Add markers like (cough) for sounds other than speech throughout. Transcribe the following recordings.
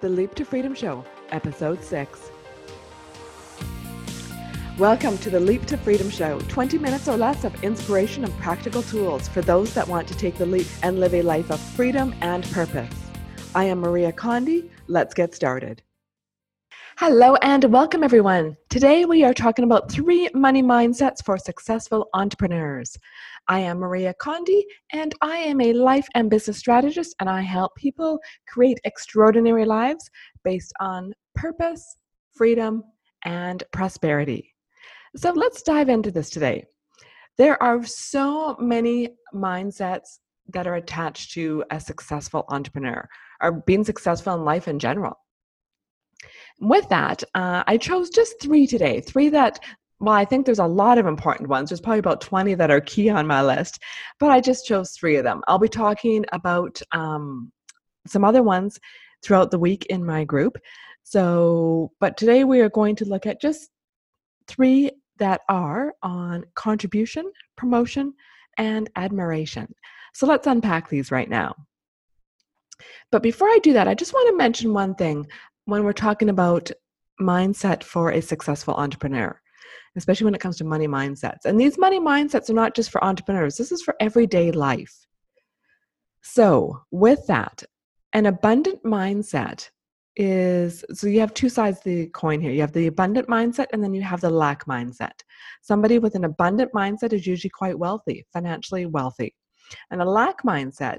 The Leap to Freedom Show, Episode 6. Welcome to the Leap to Freedom Show 20 minutes or less of inspiration and practical tools for those that want to take the leap and live a life of freedom and purpose. I am Maria Condi. Let's get started. Hello and welcome, everyone. Today we are talking about three money mindsets for successful entrepreneurs. I am Maria Condi, and I am a life and business strategist, and I help people create extraordinary lives based on purpose, freedom, and prosperity. So let's dive into this today. There are so many mindsets that are attached to a successful entrepreneur or being successful in life in general. With that, uh, I chose just three today, three that well, I think there's a lot of important ones. There's probably about 20 that are key on my list, but I just chose three of them. I'll be talking about um, some other ones throughout the week in my group. So, but today we are going to look at just three that are on contribution, promotion, and admiration. So let's unpack these right now. But before I do that, I just want to mention one thing when we're talking about mindset for a successful entrepreneur especially when it comes to money mindsets. And these money mindsets are not just for entrepreneurs, this is for everyday life. So, with that, an abundant mindset is so you have two sides of the coin here. You have the abundant mindset and then you have the lack mindset. Somebody with an abundant mindset is usually quite wealthy, financially wealthy. And a lack mindset,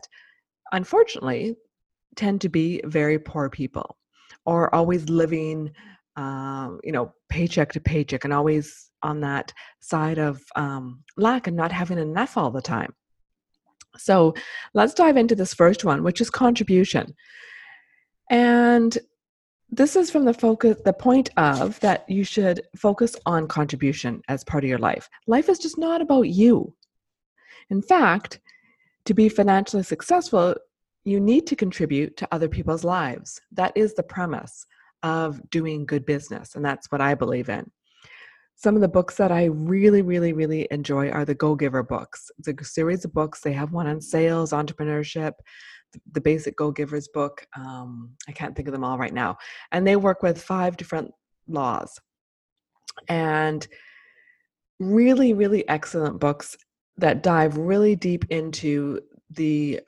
unfortunately, tend to be very poor people or always living um, you know, paycheck to paycheck and always on that side of um, lack and not having enough all the time. So let's dive into this first one, which is contribution. And this is from the focus the point of that you should focus on contribution as part of your life. Life is just not about you. In fact, to be financially successful, you need to contribute to other people's lives. That is the premise of doing good business. And that's what I believe in. Some of the books that I really, really, really enjoy are the Go Giver books. It's a series of books. They have one on sales, entrepreneurship, the basic Go Givers book. Um, I can't think of them all right now. And they work with five different laws. And really, really excellent books that dive really deep into the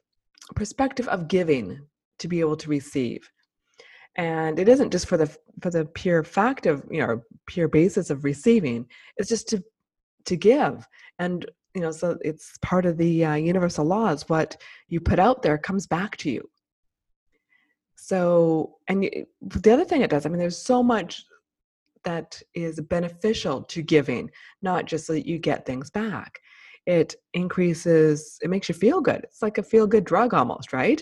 perspective of giving to be able to receive. And it isn't just for the for the pure fact of you know pure basis of receiving it's just to to give. And you know so it's part of the uh, universal laws. What you put out there comes back to you. So and you, the other thing it does i mean there's so much that is beneficial to giving not just so that you get things back it increases it makes you feel good. It's like a feel good drug almost right?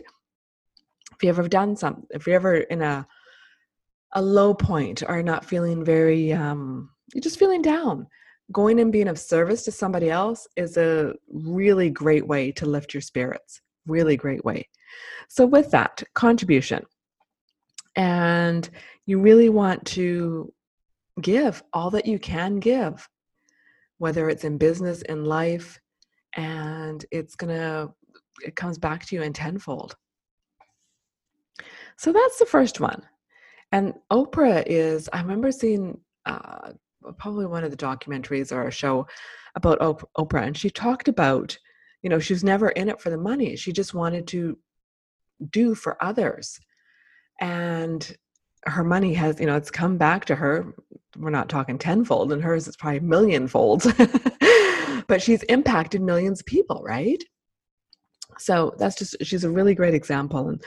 If you ever done some if you're ever in a a low point or not feeling very um you're just feeling down going and being of service to somebody else is a really great way to lift your spirits really great way. So with that contribution. And you really want to give all that you can give whether it's in business in life and it's gonna it comes back to you in tenfold so that's the first one. And Oprah is, I remember seeing uh, probably one of the documentaries or a show about Oprah, and she talked about, you know, she was never in it for the money. She just wanted to do for others. And her money has, you know, it's come back to her. We're not talking tenfold, and hers is probably millionfold. (laughs) but she's impacted millions of people, right? So that's just, she's a really great example. And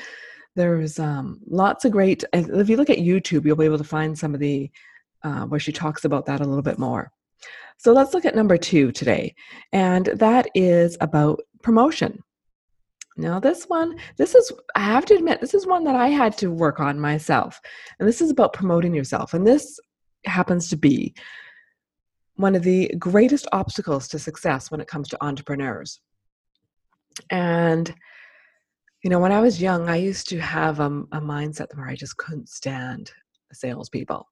there's um, lots of great if you look at youtube you'll be able to find some of the uh, where she talks about that a little bit more so let's look at number two today and that is about promotion now this one this is i have to admit this is one that i had to work on myself and this is about promoting yourself and this happens to be one of the greatest obstacles to success when it comes to entrepreneurs and you know, when I was young, I used to have a, a mindset where I just couldn't stand salespeople.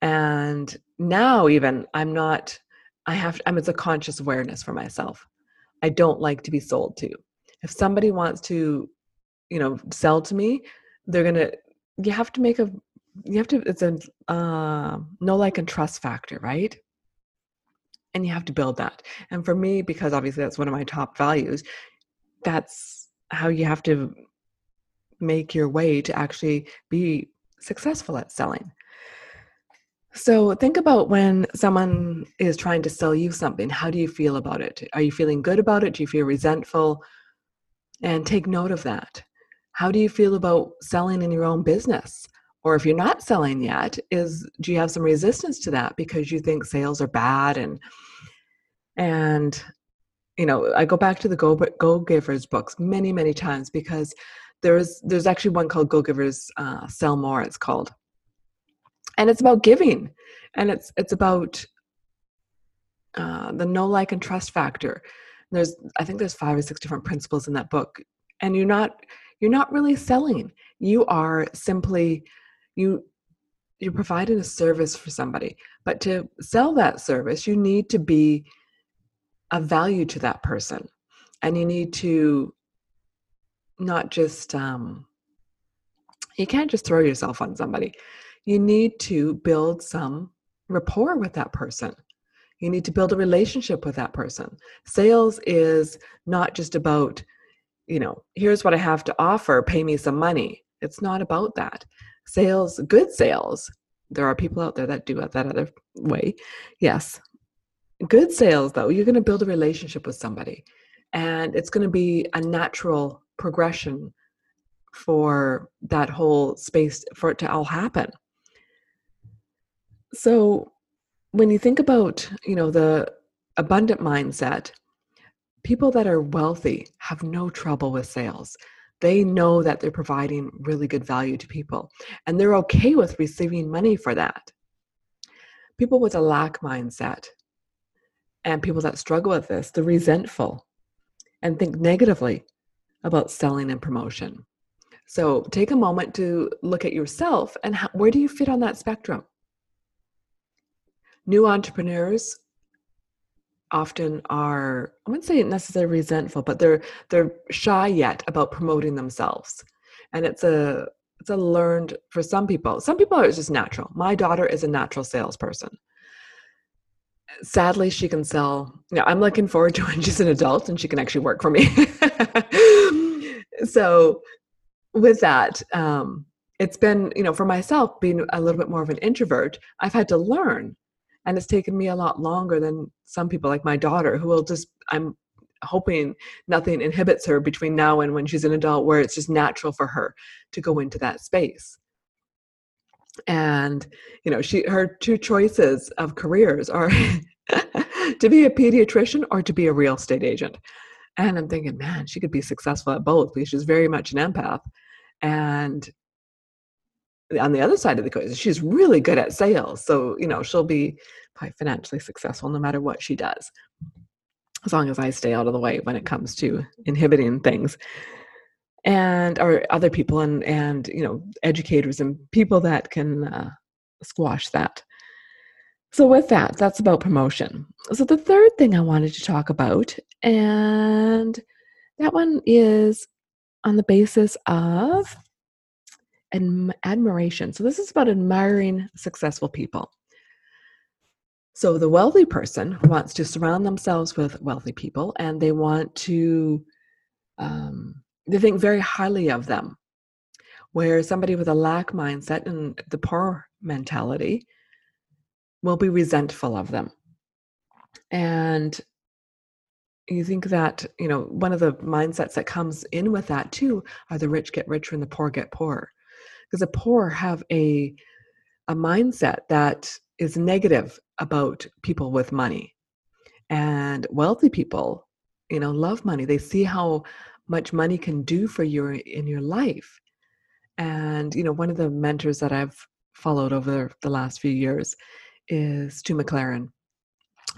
And now, even, I'm not, I have, I'm, it's a conscious awareness for myself. I don't like to be sold to. If somebody wants to, you know, sell to me, they're to you have to make a you have to it's a uh, no like and trust factor right? And you have to build that. And for me because obviously that's one of my top values that's how you have to make your way to actually be successful at selling. So think about when someone is trying to sell you something how do you feel about it? Are you feeling good about it? Do you feel resentful and take note of that. How do you feel about selling in your own business? Or if you're not selling yet is do you have some resistance to that because you think sales are bad and and you know i go back to the go go givers books many many times because there's there's actually one called go givers uh, sell more it's called. And it's about giving and it's it's about uh, the no like and trust factor there's i think there's five or six different principles in that book and you're not you're not really selling. You are simply you you're providing a service for somebody. But to sell that service you need to be of value to that person and you need to not just um, you can't just throw yourself on somebody. You need to build some rapport with that person you need to build a relationship with that person. Sales is not just about you know here's what i have to offer pay me some money. It's not about that. Sales good sales there are people out there that do it that other way yes. Good sales though you're going to build a relationship with somebody and it's going to be a natural progression for that whole space for it to all happen. So when you think about you know the abundant mindset people that are wealthy have no trouble with sales they know that they're providing really good value to people and they're okay with receiving money for that people with a lack mindset and people that struggle with this, the resentful, and think negatively about selling and promotion. So take a moment to look at yourself and how, where do you fit on that spectrum? New entrepreneurs often are I wouldn't say necessarily resentful, but they're they're shy yet about promoting themselves. And it's a it's a learned for some people. Some people are just natural. My daughter is a natural salesperson sadly she can sell you know, i'm looking forward to (laughs) when she's an adult and she can actually work for me (laughs) so with that um, it's been you know for myself being a little bit more of an introvert i've had to learn and it's taken me a lot longer than some people like my daughter who will just i'm hoping nothing inhibits her between now and when she's an adult where it's just natural for her to go into that space. And you know she her two choices of careers are (laughs) to be a pediatrician or to be a real estate agent. And i'm thinking man she could be successful at both because she's very much an empath. And on the other side of the coin she's really good at sales. So you know she'll be quite financially successful no matter what she does as long as i stay out of the way when it comes to inhibiting things. And or other people and and you know educators and people that can uh, squash that. So with that that's about promotion. So the third thing i wanted to talk about and that one is on the basis of adm- admiration so this is about admiring successful people so the wealthy person wants to surround themselves with wealthy people and they want to um, they think very highly of them. Where somebody with a lack mindset and the poor mentality will be resentful of them. And you think that, you know, one of the mindsets that comes in with that too are the rich get richer and the poor get poorer. Because the poor have a a mindset that is negative about people with money. And wealthy people, you know, love money. They see how much money can do for you in your life. And, you know, one of the mentors that I've followed over the last few years is Stu McLaren.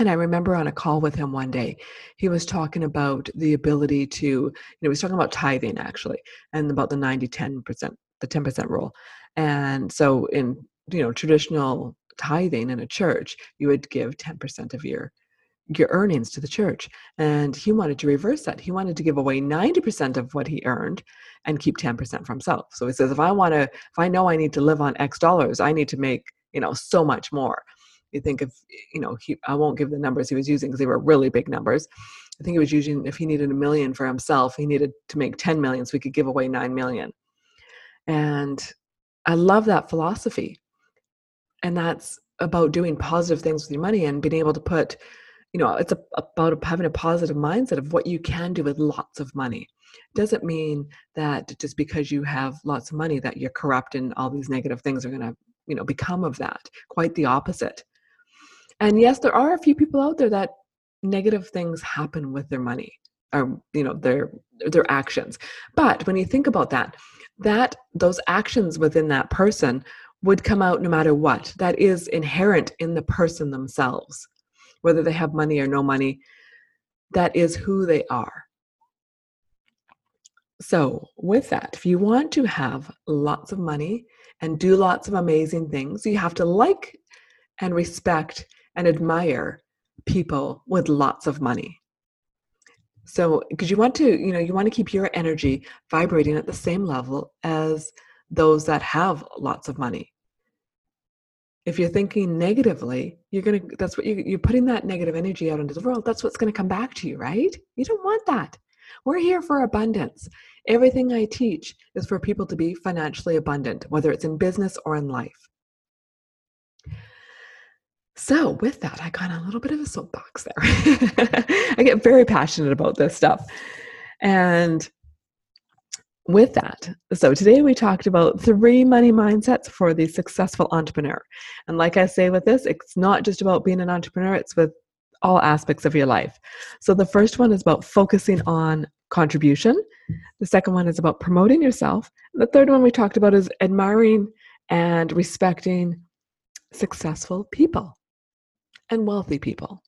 And I remember on a call with him one day, he was talking about the ability to, you know, he was talking about tithing actually, and about the 90 10%, the 10% rule. And so in, you know, traditional tithing in a church, you would give 10% of your your earnings to the church. And he wanted to reverse that. He wanted to give away 90% of what he earned and keep 10% for himself. So he says, if I want to, if I know I need to live on X dollars, I need to make, you know, so much more. You think if, you know, he, I won't give the numbers he was using because they were really big numbers. I think he was using, if he needed a million for himself, he needed to make 10 million so he could give away 9 million. And I love that philosophy. And that's about doing positive things with your money and being able to put you know it's a, about having a positive mindset of what you can do with lots of money. Doesn't mean that just because you have lots of money that you're corrupt and all these negative things are going to you know become of that. Quite the opposite. And yes there are a few people out there that negative things happen with their money or you know their their actions. But when you think about that that those actions within that person would come out no matter what that is inherent in the person themselves whether they have money or no money. That is who they are. So, with that, if you want to have lots of money and do lots of amazing things, you have to like and respect and admire people with lots of money. So, because you want to, you know, you want to keep your energy vibrating at the same level as those that have lots of money. If you're thinking negatively you're to that's what you, you're putting that negative energy out into the world. That's what's to come back to you right? You don't want that. We're here for abundance. Everything i teach is for people to be financially abundant whether it's in business or in life so with that i got a little bit of a soapbox there (laughs) i get very passionate about this stuff and with that, so today we talked about three money mindsets for the successful entrepreneur. And like I say with this, it's not just about being an entrepreneur, it's with all aspects of your life. So the first one is about focusing on contribution. The second one is about promoting yourself. The third one we talked about is admiring and respecting successful people and wealthy people.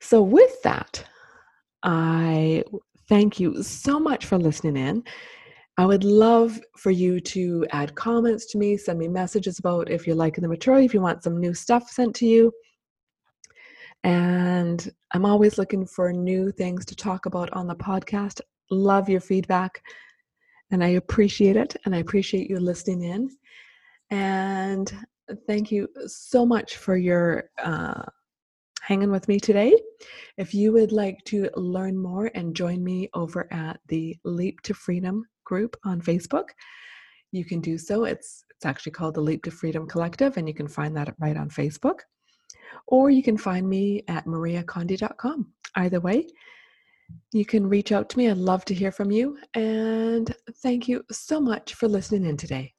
So, with that, I Thank you so much for listening in. I would love for you to add comments to me, send me messages about if you're liking the material, if you want some new stuff sent to you. And I'm always looking for new things to talk about on the podcast. Love your feedback and I appreciate it. And I appreciate you listening in. And thank you so much for your uh, hanging with me today. If you would like to learn more and join me over at the Leap to Freedom group on Facebook, you can do so. It's it's actually called the Leap to Freedom Collective, and you can find that right on Facebook. Or you can find me at mariacondi.com. Either way, you can reach out to me. I'd love to hear from you. And thank you so much for listening in today.